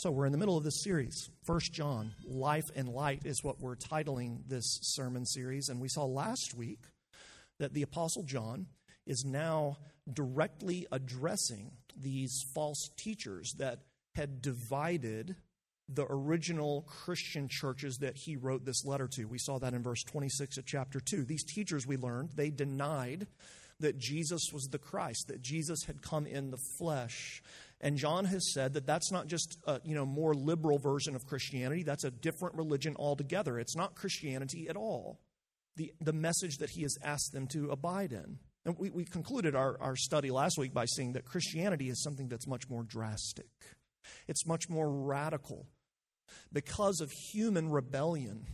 So we're in the middle of this series. First John, Life and Light is what we're titling this sermon series. And we saw last week that the Apostle John is now directly addressing these false teachers that had divided the original Christian churches that he wrote this letter to. We saw that in verse 26 of chapter 2. These teachers, we learned, they denied that Jesus was the Christ, that Jesus had come in the flesh. And John has said that that's not just a you know, more liberal version of Christianity, that's a different religion altogether. It's not Christianity at all, the, the message that he has asked them to abide in. And we, we concluded our, our study last week by seeing that Christianity is something that's much more drastic, it's much more radical. Because of human rebellion,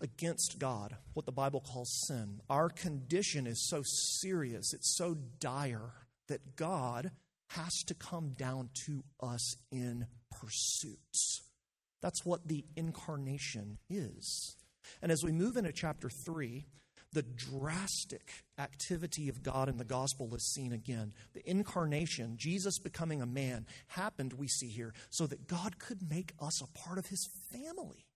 against God, what the Bible calls sin. Our condition is so serious, it's so dire that God has to come down to us in pursuits. That's what the incarnation is. And as we move into chapter 3, the drastic activity of God in the gospel is seen again. The incarnation, Jesus becoming a man, happened, we see here, so that God could make us a part of his family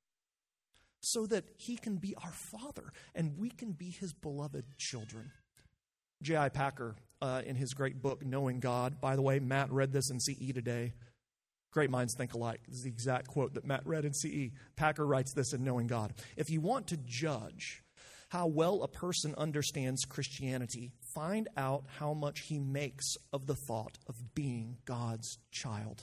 so that he can be our father and we can be his beloved children. J.I. Packer, uh, in his great book, Knowing God, by the way, Matt read this in CE today. Great minds think alike. This is the exact quote that Matt read in CE. Packer writes this in Knowing God. If you want to judge how well a person understands Christianity, find out how much he makes of the thought of being God's child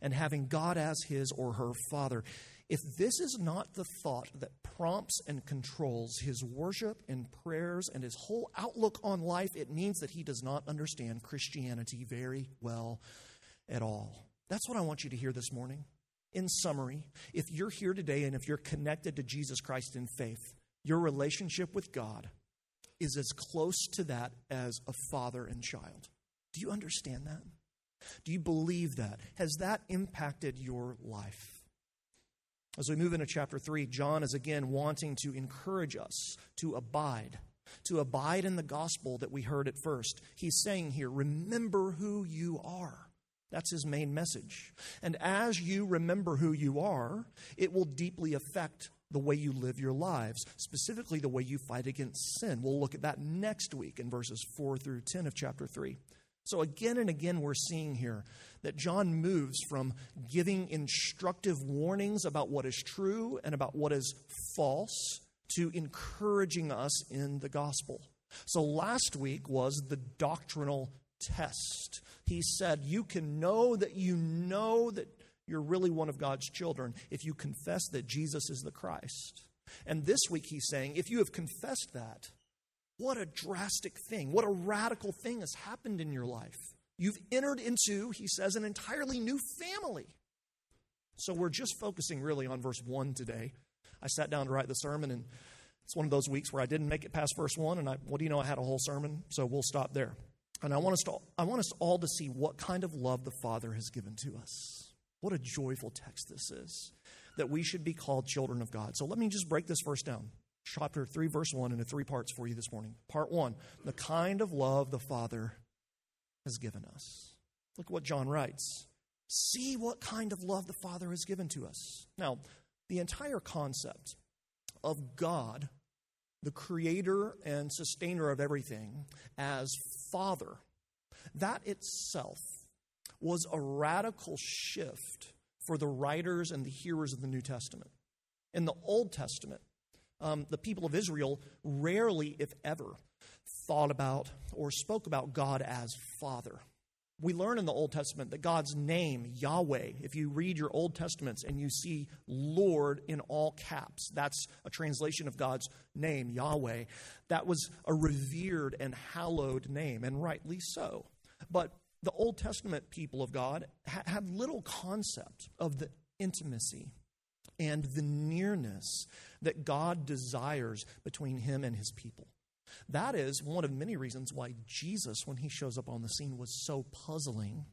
and having God as his or her father. If this is not the thought that prompts and controls his worship and prayers and his whole outlook on life, it means that he does not understand Christianity very well at all. That's what I want you to hear this morning. In summary, if you're here today and if you're connected to Jesus Christ in faith, your relationship with God is as close to that as a father and child. Do you understand that? Do you believe that? Has that impacted your life? As we move into chapter 3, John is again wanting to encourage us to abide, to abide in the gospel that we heard at first. He's saying here, remember who you are. That's his main message. And as you remember who you are, it will deeply affect the way you live your lives, specifically the way you fight against sin. We'll look at that next week in verses 4 through 10 of chapter 3. So, again and again, we're seeing here that John moves from giving instructive warnings about what is true and about what is false to encouraging us in the gospel. So, last week was the doctrinal test. He said, You can know that you know that you're really one of God's children if you confess that Jesus is the Christ. And this week, he's saying, If you have confessed that, what a drastic thing, what a radical thing has happened in your life. You've entered into, he says, an entirely new family. So we're just focusing really on verse 1 today. I sat down to write the sermon, and it's one of those weeks where I didn't make it past verse 1, and I, what do you know, I had a whole sermon, so we'll stop there. And I want, us to, I want us all to see what kind of love the Father has given to us. What a joyful text this is, that we should be called children of God. So let me just break this verse down chapter 3, verse 1, into three parts for you this morning. Part 1 the kind of love the Father has given us. Look at what John writes. See what kind of love the Father has given to us. Now, the entire concept of God, the creator and sustainer of everything, as Father, that itself was a radical shift for the writers and the hearers of the New Testament. In the Old Testament, um, the people of Israel rarely, if ever, thought about or spoke about God as Father. We learn in the Old Testament that God's name, Yahweh, if you read your Old Testaments and you see Lord in all caps, that's a translation of God's name, Yahweh. That was a revered and hallowed name, and rightly so. But the Old Testament people of God had little concept of the intimacy and the nearness that God desires between him and his people. That is one of many reasons why Jesus, when he shows up on the scene, was so puzzling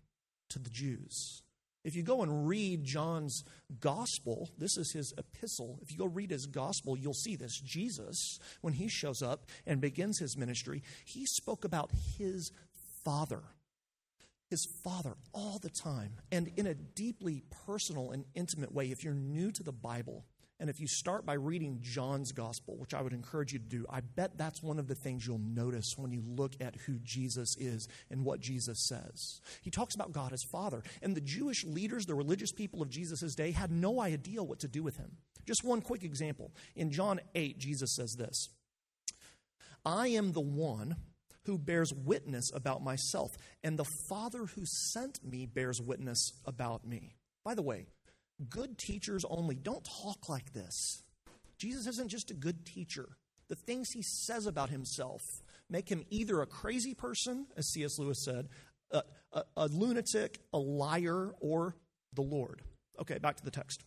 to the Jews. If you go and read John's gospel, this is his epistle. If you go read his gospel, you'll see this. Jesus, when he shows up and begins his ministry, he spoke about his Father his Father all the time and in a deeply personal and intimate way. If you're new to the Bible, and if you start by reading John's gospel, which I would encourage you to do, I bet that's one of the things you'll notice when you look at who Jesus is and what Jesus says. He talks about God as Father. And the Jewish leaders, the religious people of Jesus' day, had no idea what to do with him. Just one quick example. In John 8, Jesus says this I am the one who bears witness about myself, and the Father who sent me bears witness about me. By the way, good teachers only don't talk like this. Jesus isn't just a good teacher. The things he says about himself make him either a crazy person, as C.S. Lewis said, a, a, a lunatic, a liar, or the Lord. Okay, back to the text.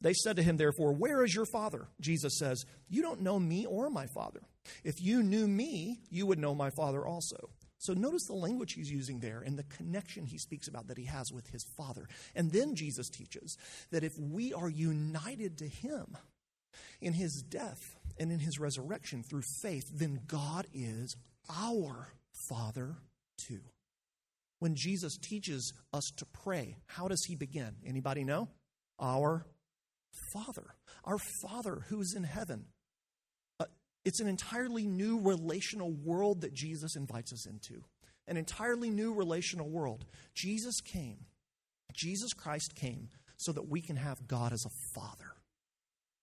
They said to him, therefore, Where is your father? Jesus says, You don't know me or my father. If you knew me, you would know my father also. So notice the language he's using there and the connection he speaks about that he has with his Father. And then Jesus teaches that if we are united to him in his death and in his resurrection through faith, then God is our Father too. When Jesus teaches us to pray, how does he begin? Anybody know? Our Father. Our Father who is in heaven it's an entirely new relational world that Jesus invites us into. An entirely new relational world. Jesus came, Jesus Christ came so that we can have God as a father.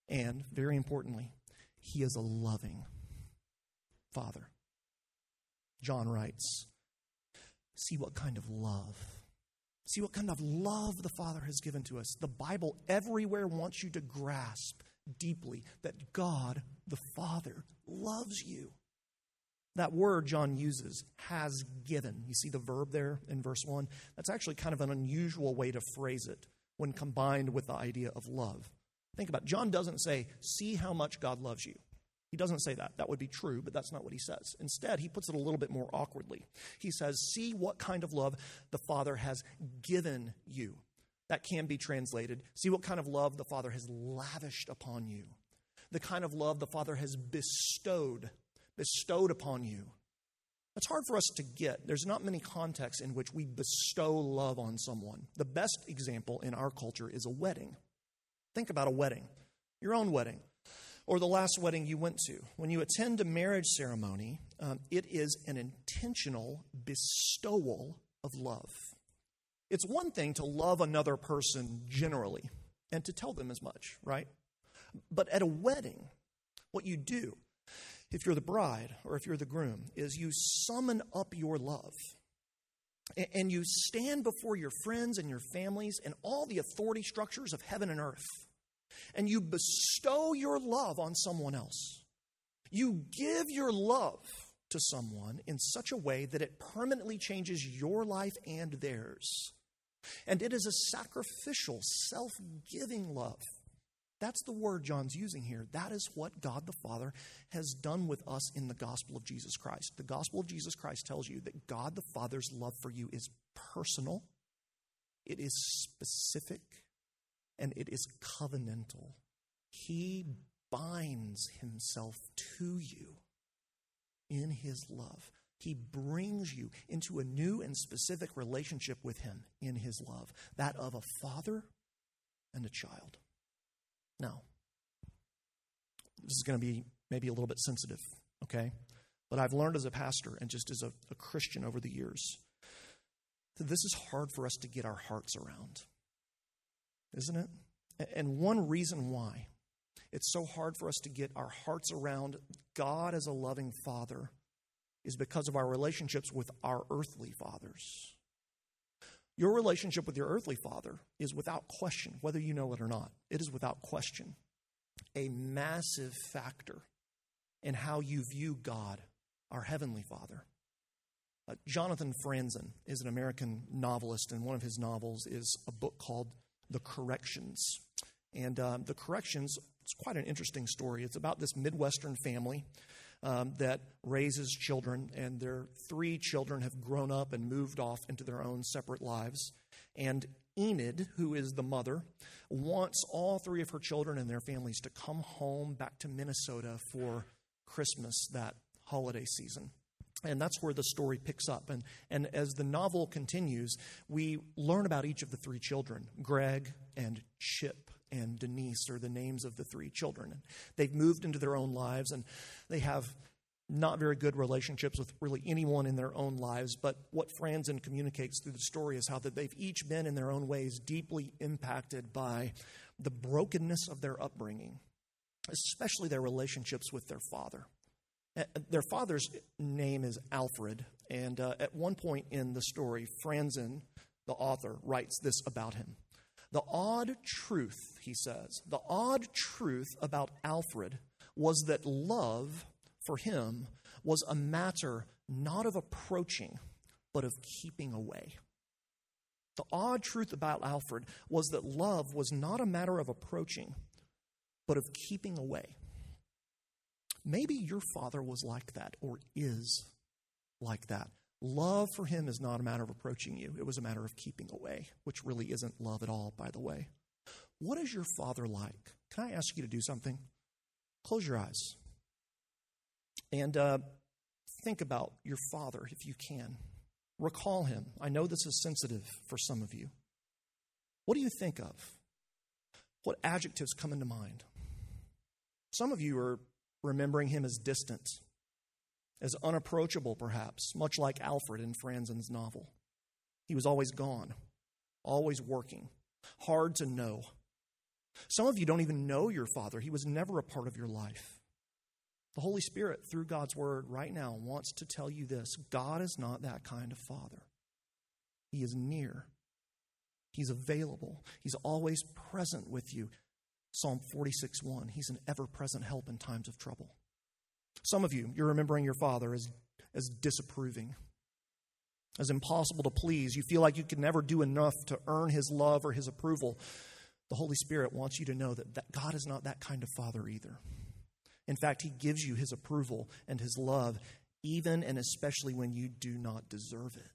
And very importantly, he is a loving father. John writes, See what kind of love. See what kind of love the Father has given to us. The Bible everywhere wants you to grasp deeply that God the Father loves you. That word John uses, has given. You see the verb there in verse 1? That's actually kind of an unusual way to phrase it when combined with the idea of love. Think about it. John doesn't say, see how much God loves you. He doesn't say that. That would be true, but that's not what he says. Instead, he puts it a little bit more awkwardly. He says, See what kind of love the Father has given you. That can be translated, See what kind of love the Father has lavished upon you the kind of love the Father has bestowed, bestowed upon you. That's hard for us to get. There's not many contexts in which we bestow love on someone. The best example in our culture is a wedding. Think about a wedding, your own wedding, or the last wedding you went to. When you attend a marriage ceremony, um, it is an intentional bestowal of love. It's one thing to love another person generally and to tell them as much, right? But at a wedding, what you do, if you're the bride or if you're the groom, is you summon up your love. And you stand before your friends and your families and all the authority structures of heaven and earth. And you bestow your love on someone else. You give your love to someone in such a way that it permanently changes your life and theirs. And it is a sacrificial, self giving love that's the word John's using here. That is what God the Father has done with us in the gospel of Jesus Christ. The gospel of Jesus Christ tells you that God the Father's love for you is personal, it is specific, and it is covenantal. He binds himself to you in his love. He brings you into a new and specific relationship with him in his love, that of a father and a child. Now, this is going to be maybe a little bit sensitive, okay? But I've learned as a pastor and just as a, a Christian over the years that this is hard for us to get our hearts around, isn't it? And one reason why it's so hard for us to get our hearts around God as a loving Father is because of our relationships with our earthly fathers. Your relationship with your earthly father is without question, whether you know it or not. It is without question a massive factor in how you view God, our heavenly father. Uh, Jonathan Franzen is an American novelist, and one of his novels is a book called The Corrections. And uh, The Corrections, it's quite an interesting story. It's about this Midwestern family um, that raises children, and their three children have grown up and moved off into their own separate lives. And Enid, who is the mother, wants all three of her children and their families to come home back to Minnesota for Christmas that holiday season. And that's where the story picks up. And, and as the novel continues, we learn about each of the three children Greg and Chip and Denise are the names of the three children. They've moved into their own lives and they have not very good relationships with really anyone in their own lives. But what Franzen communicates through the story is how that they've each been in their own ways deeply impacted by the brokenness of their upbringing, especially their relationships with their father. Uh, their father's name is Alfred, and uh, at one point in the story, Franzen, the author, writes this about him. The odd truth, he says, the odd truth about Alfred was that love for him was a matter not of approaching, but of keeping away. The odd truth about Alfred was that love was not a matter of approaching, but of keeping away. Maybe your father was like that or is like that. Love for him is not a matter of approaching you, it was a matter of keeping away, which really isn't love at all, by the way. What is your father like? Can I ask you to do something? Close your eyes and uh, think about your father if you can. Recall him. I know this is sensitive for some of you. What do you think of? What adjectives come into mind? Some of you are remembering him as distant, as unapproachable, perhaps, much like Alfred in Franzen's novel. He was always gone, always working, hard to know. Some of you don't even know your father, he was never a part of your life. The Holy Spirit, through God's word right now, wants to tell you this God is not that kind of father. He is near, He's available, He's always present with you. Psalm 46 1. He's an ever present help in times of trouble. Some of you, you're remembering your father as, as disapproving, as impossible to please. You feel like you can never do enough to earn his love or his approval. The Holy Spirit wants you to know that, that God is not that kind of father either. In fact, he gives you his approval and his love, even and especially when you do not deserve it.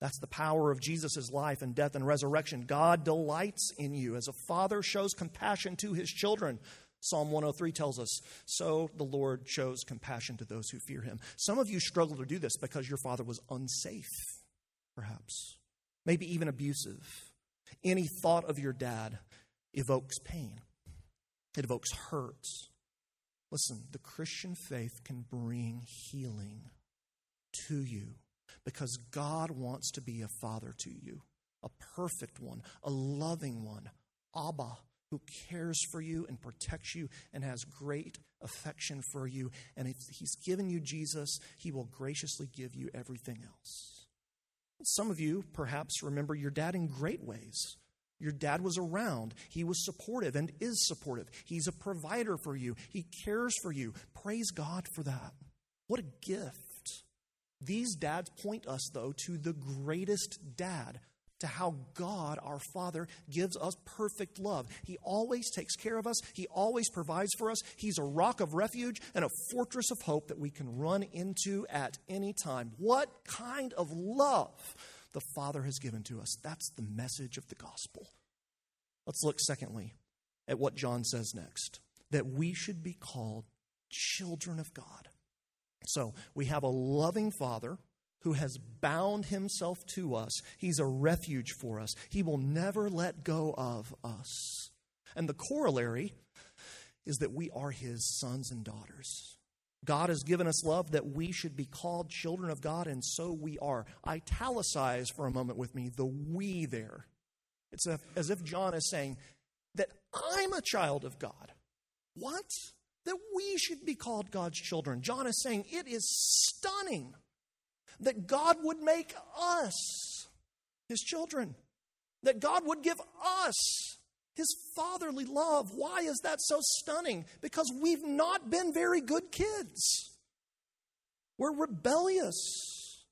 That's the power of Jesus' life and death and resurrection. God delights in you as a father shows compassion to his children. Psalm 103 tells us, So the Lord shows compassion to those who fear him. Some of you struggle to do this because your father was unsafe, perhaps, maybe even abusive. Any thought of your dad evokes pain, it evokes hurts. Listen, the Christian faith can bring healing to you because God wants to be a father to you, a perfect one, a loving one, Abba, who cares for you and protects you and has great affection for you. And if He's given you Jesus, He will graciously give you everything else. Some of you perhaps remember your dad in great ways. Your dad was around. He was supportive and is supportive. He's a provider for you. He cares for you. Praise God for that. What a gift. These dads point us, though, to the greatest dad, to how God, our Father, gives us perfect love. He always takes care of us, He always provides for us. He's a rock of refuge and a fortress of hope that we can run into at any time. What kind of love the Father has given to us? That's the message of the gospel. Let's look, secondly, at what John says next that we should be called children of God. So we have a loving Father who has bound himself to us. He's a refuge for us. He will never let go of us. And the corollary is that we are his sons and daughters. God has given us love that we should be called children of God, and so we are. Italicize for a moment with me the we there. It's as if John is saying that I'm a child of God. What? that we should be called God's children. John is saying it is stunning that God would make us his children, that God would give us his fatherly love. Why is that so stunning? Because we've not been very good kids. We're rebellious.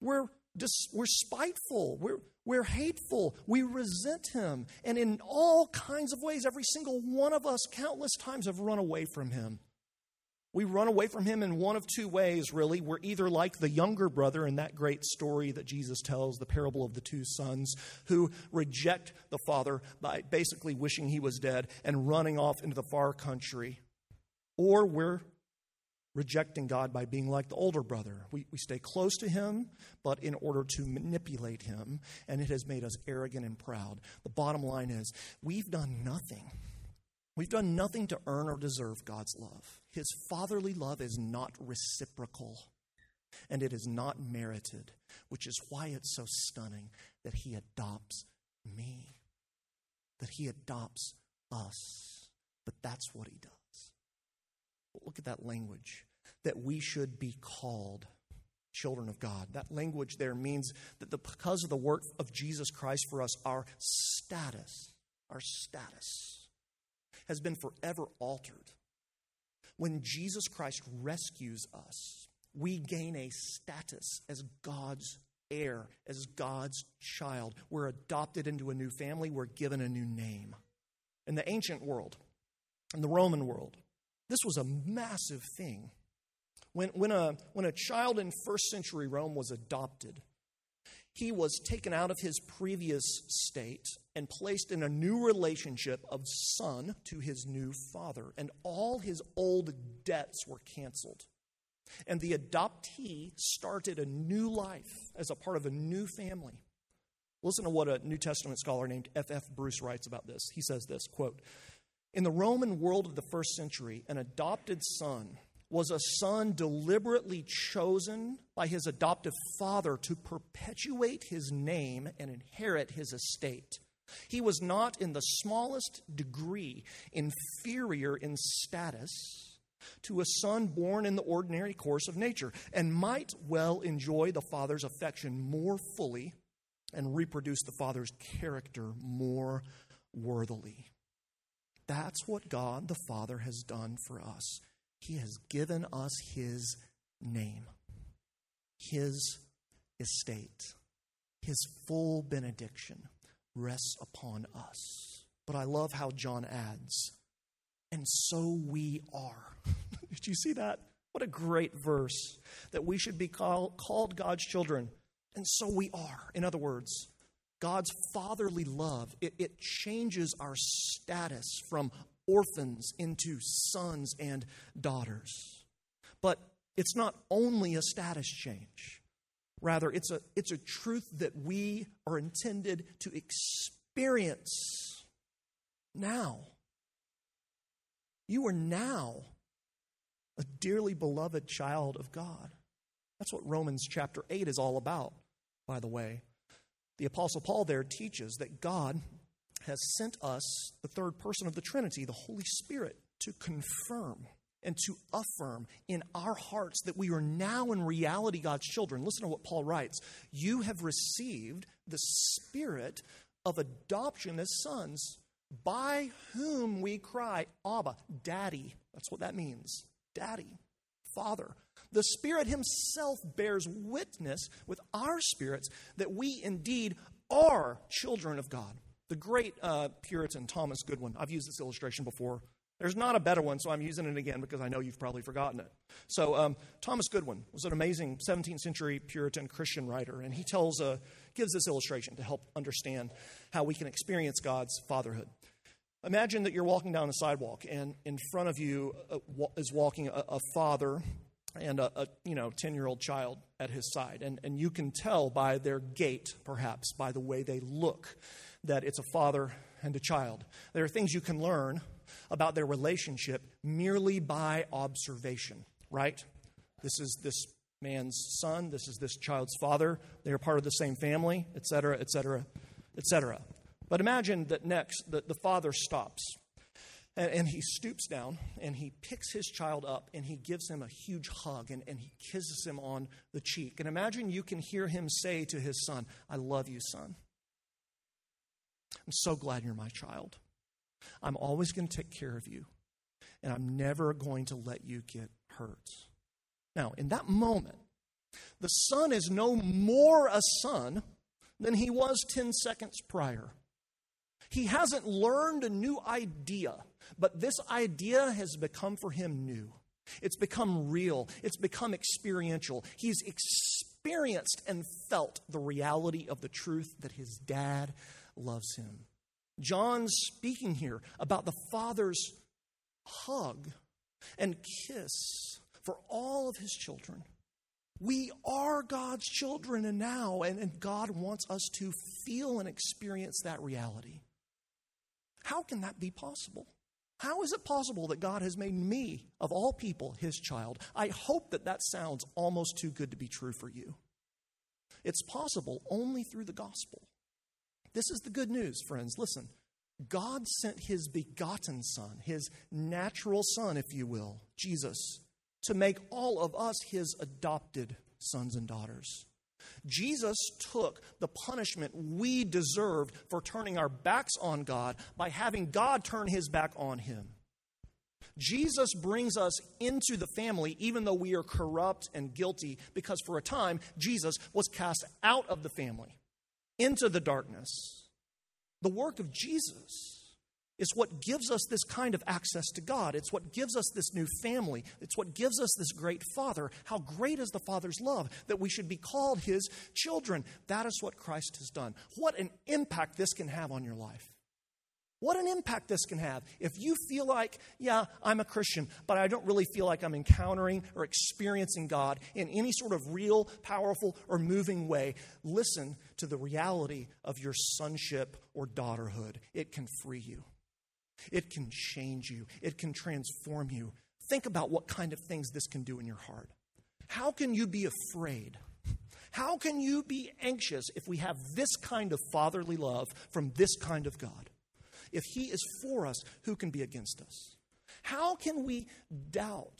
We're, dis- we're spiteful. We're, we're hateful. We resent him. And in all kinds of ways, every single one of us, countless times, have run away from him. We run away from him in one of two ways, really. We're either like the younger brother in that great story that Jesus tells, the parable of the two sons, who reject the father by basically wishing he was dead and running off into the far country. Or we're rejecting God by being like the older brother. We, we stay close to him, but in order to manipulate him, and it has made us arrogant and proud. The bottom line is we've done nothing. We've done nothing to earn or deserve God's love. His fatherly love is not reciprocal, and it is not merited, which is why it's so stunning that he adopts me, that he adopts us. But that's what he does. Look at that language that we should be called children of God. That language there means that the, because of the work of Jesus Christ for us, our status, our status has been forever altered. When Jesus Christ rescues us, we gain a status as God's heir, as God's child. We're adopted into a new family, we're given a new name. In the ancient world, in the Roman world, this was a massive thing. When, when, a, when a child in first century Rome was adopted, he was taken out of his previous state and placed in a new relationship of son to his new father, and all his old debts were canceled. And the adoptee started a new life as a part of a new family. Listen to what a New Testament scholar named F.F. F. Bruce writes about this. He says this quote, in the Roman world of the first century, an adopted son was a son deliberately chosen by his adoptive father to perpetuate his name and inherit his estate. He was not in the smallest degree inferior in status to a son born in the ordinary course of nature and might well enjoy the father's affection more fully and reproduce the father's character more worthily. That's what God the Father has done for us. He has given us His name, His estate, His full benediction rests upon us. But I love how John adds, and so we are. Did you see that? What a great verse that we should be call, called God's children. And so we are. In other words, God's fatherly love, it, it changes our status from orphans into sons and daughters. But it's not only a status change. Rather, it's a, it's a truth that we are intended to experience now. You are now a dearly beloved child of God. That's what Romans chapter 8 is all about, by the way. The Apostle Paul there teaches that God has sent us the third person of the Trinity, the Holy Spirit, to confirm and to affirm in our hearts that we are now in reality God's children. Listen to what Paul writes You have received the spirit of adoption as sons, by whom we cry, Abba, Daddy. That's what that means. Daddy, Father. The Spirit Himself bears witness with our spirits that we indeed are children of God. The great uh, Puritan Thomas Goodwin, I've used this illustration before. There's not a better one, so I'm using it again because I know you've probably forgotten it. So, um, Thomas Goodwin was an amazing 17th century Puritan Christian writer, and he tells, uh, gives this illustration to help understand how we can experience God's fatherhood. Imagine that you're walking down the sidewalk, and in front of you uh, is walking a, a father and a, a, you know 10 year old child at his side and, and you can tell by their gait perhaps by the way they look that it's a father and a child. There are things you can learn about their relationship merely by observation right? This is this man's son. This is this child's father. They are part of the same family etc etc etc but imagine that next the, the father stops and, and, he stoops down and he picks his child up and he gives him a huge hug and, and he kisses him on the cheek. And imagine you can hear him say to his son, I love you, son. I'm so glad you're my child. I'm always going to take care of you, and I'm never going to let you get hurt. Now, in that moment, the son is no more a son than he was 10 seconds prior. He hasn't learned a new idea but this idea has become for him new. It's become real. It's become experiential. He's experienced and felt the reality of the truth that his dad loves him. John's speaking here about the father's hug and kiss for all of his children. We are God's children and now, and, and God wants us to feel and experience that reality. How can that be possible? How is it possible that God has made me, of all people, his child? I hope that that sounds almost too good to be true for you. It's possible only through the gospel. This is the good news, friends. Listen, God sent his begotten Son, his natural Son, if you will, Jesus, to make all of us his adopted sons and daughters. Jesus took the punishment we deserved for turning our backs on God by having God turn his back on him. Jesus brings us into the family even though we are corrupt and guilty, because for a time, Jesus was cast out of the family into the darkness. The work of Jesus is what gives us this kind of access to God. It's what gives us this new family. It's what gives us this great Father. How great is the Father's love that we should be called His children? That is what Christ has done. What an impact this can have on your life. What an impact this can have. If you feel like, yeah, I'm a Christian, but I don't really feel like I'm encountering or experiencing God in any sort of real, powerful, or moving way, listen to the reality of your sonship or daughterhood. It can free you. It can change you, it can transform you. Think about what kind of things this can do in your heart. How can you be afraid? How can you be anxious if we have this kind of fatherly love from this kind of God? If He is for us, who can be against us? How can we doubt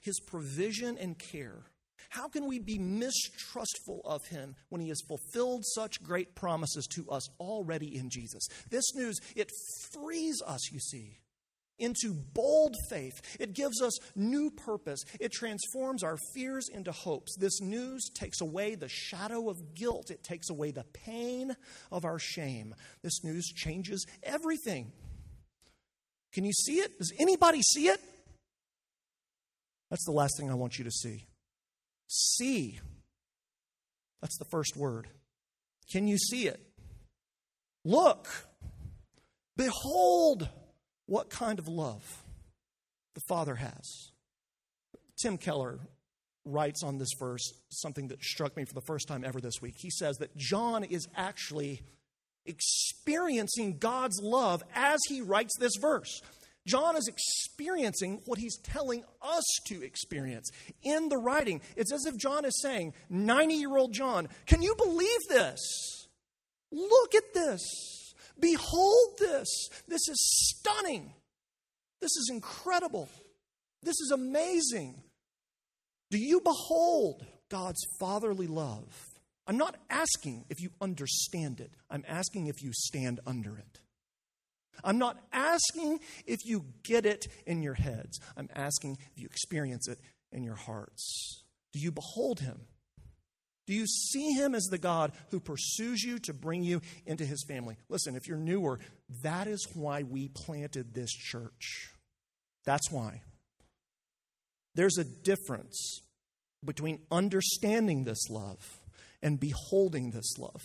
His provision and care how can we be mistrustful of him when he has fulfilled such great promises to us already in Jesus? This news, it frees us, you see, into bold faith. It gives us new purpose. It transforms our fears into hopes. This news takes away the shadow of guilt, it takes away the pain of our shame. This news changes everything. Can you see it? Does anybody see it? That's the last thing I want you to see. See. That's the first word. Can you see it? Look. Behold what kind of love the Father has. Tim Keller writes on this verse something that struck me for the first time ever this week. He says that John is actually experiencing God's love as he writes this verse. John is experiencing what he's telling us to experience in the writing. It's as if John is saying, 90 year old John, can you believe this? Look at this. Behold this. This is stunning. This is incredible. This is amazing. Do you behold God's fatherly love? I'm not asking if you understand it, I'm asking if you stand under it. I'm not asking if you get it in your heads. I'm asking if you experience it in your hearts. Do you behold him? Do you see him as the God who pursues you to bring you into his family? Listen, if you're newer, that is why we planted this church. That's why. There's a difference between understanding this love and beholding this love.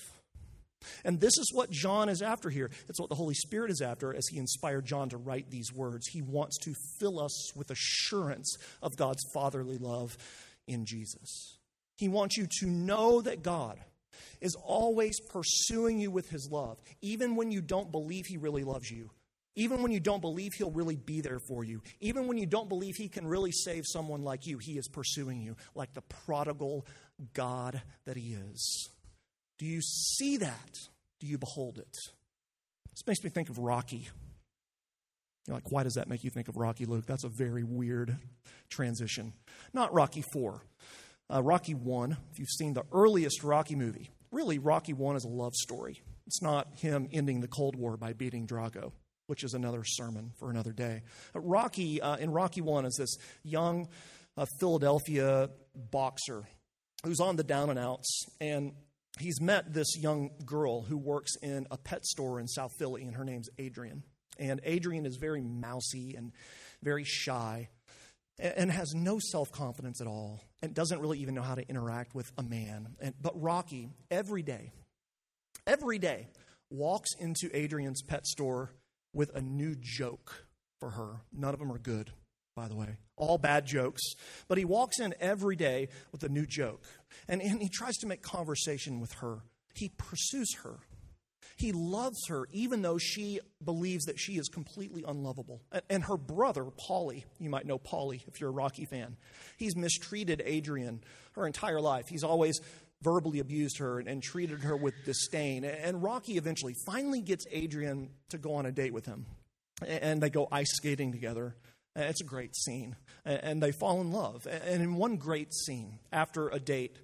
And this is what John is after here. It's what the Holy Spirit is after as he inspired John to write these words. He wants to fill us with assurance of God's fatherly love in Jesus. He wants you to know that God is always pursuing you with his love, even when you don't believe he really loves you. Even when you don't believe he'll really be there for you, even when you don't believe he can really save someone like you, he is pursuing you like the prodigal God that he is. Do you see that? Do you behold it? This makes me think of Rocky. You're like, why does that make you think of Rocky, Luke? That's a very weird transition. Not Rocky 4. Uh, Rocky 1, if you've seen the earliest Rocky movie, really, Rocky 1 is a love story. It's not him ending the Cold War by beating Drago, which is another sermon for another day. Uh, Rocky, uh, in Rocky 1, is this young uh, Philadelphia boxer who's on the down and outs, and he's met this young girl who works in a pet store in South Philly, and her name's Adrian. And Adrian is very mousy and very shy and has no self confidence at all and doesn't really even know how to interact with a man. And, but Rocky, every day, every day, walks into Adrian's pet store with a new joke for her. None of them are good. by the way. All bad jokes. But he walks in every day with a new joke. And, and he tries to make conversation with her. He pursues her. He loves her even though she believes that she is completely unlovable. And her brother, Paulie, you might know Paulie if you're a Rocky fan, he's mistreated Adrian her entire life. He's always verbally abused her and, treated her with disdain. And Rocky eventually finally gets Adrian to go on a date with him. And they go ice skating together. It's a great scene. And they fall in love. And in one great scene, after a date,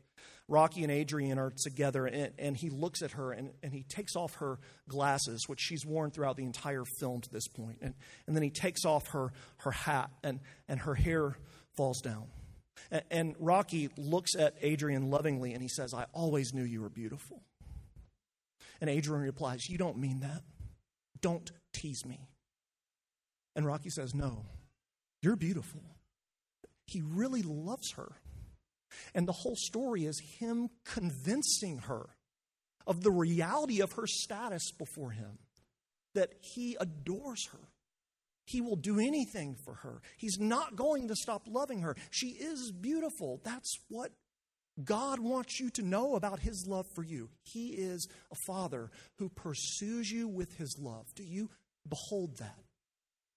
Rocky and Adrian are together, and, and he looks at her and, and he takes off her glasses, which she's worn throughout the entire film to this point. And, and then he takes off her, her hat, and, and her hair falls down. And, and Rocky looks at Adrian lovingly and he says, I always knew you were beautiful. And Adrian replies, You don't mean that. Don't tease me. And Rocky says, No, you're beautiful. He really loves her. And the whole story is him convincing her of the reality of her status before him, that he adores her. He will do anything for her. He's not going to stop loving her. She is beautiful. That's what God wants you to know about his love for you. He is a father who pursues you with his love. Do you behold that?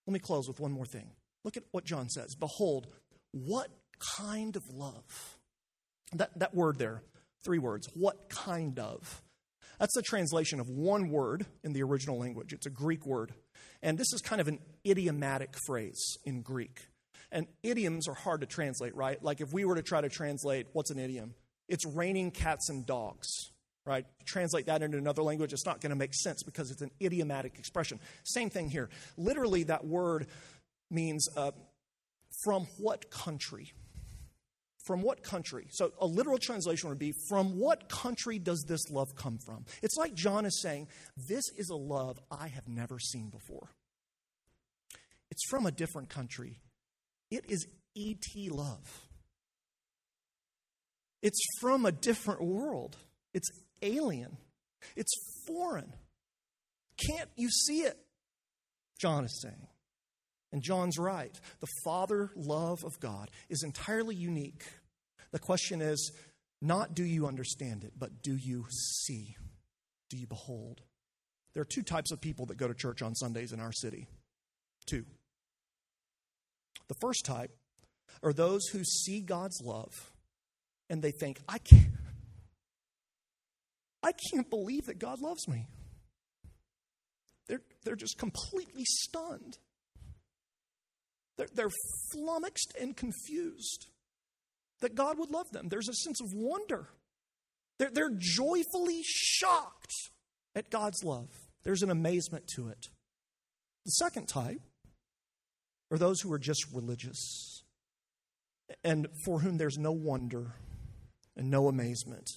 Let me close with one more thing. Look at what John says. Behold, what kind of love that, that word there, three words, what kind of? That's a translation of one word in the original language. It's a Greek word. And this is kind of an idiomatic phrase in Greek. And idioms are hard to translate, right? Like if we were to try to translate what's an idiom, it's raining cats and dogs, right? Translate that into another language, it's not going to make sense because it's an idiomatic expression. Same thing here. Literally, that word means uh, from what country? From what country? So a literal translation would be, from what country does this love come from? It's like John is saying, this is a love I have never seen before. It's from a different country. It is ET love. It's from a different world. It's alien. It's foreign. Can't you see it? John is saying. And John's right. The Father love of God is entirely unique. The question is not do you understand it, but do you see? Do you behold? There are two types of people that go to church on Sundays in our city. Two. The first type are those who see God's love and they think, I can't, I can't believe that God loves me. They're, they're just completely stunned. They're, they're flummoxed and confused that God would love them. There's a sense of wonder. They're, they're joyfully shocked at God's love. There's an amazement to it. The second type are those who are just religious and for whom there's no wonder and no amazement.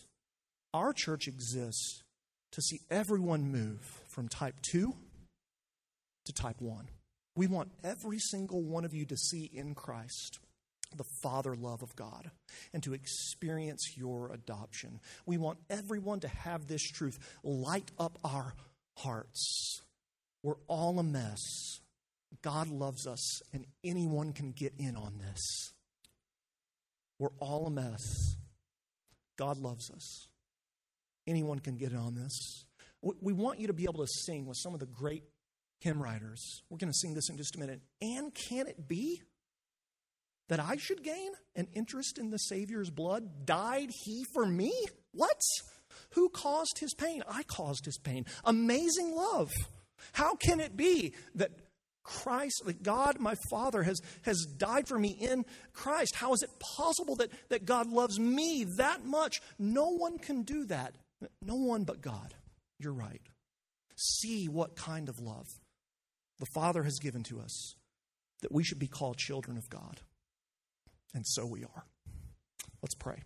Our church exists to see everyone move from type 2 to type 1. We want every single one of you to see in Christ the father love of God and to experience your adoption. We want everyone to have this truth light up our hearts. We're all a mess. God loves us, and anyone can get in on this. We're all a mess. God loves us. Anyone can get in on this. We want you to be able to sing with some of the great hymn writers. We're going to sing this in just a minute. And can it be that I should gain an interest in the Savior's blood? Died he for me? What? Who caused his pain? I caused his pain. Amazing love. How can it be that Christ, that God, my Father, has, has died for me in Christ? How is it possible that, that God loves me that much? No one can do that. No one but God. You're right. See what kind of love the Father has given to us that we should be called children of God. And so we are. Let's pray.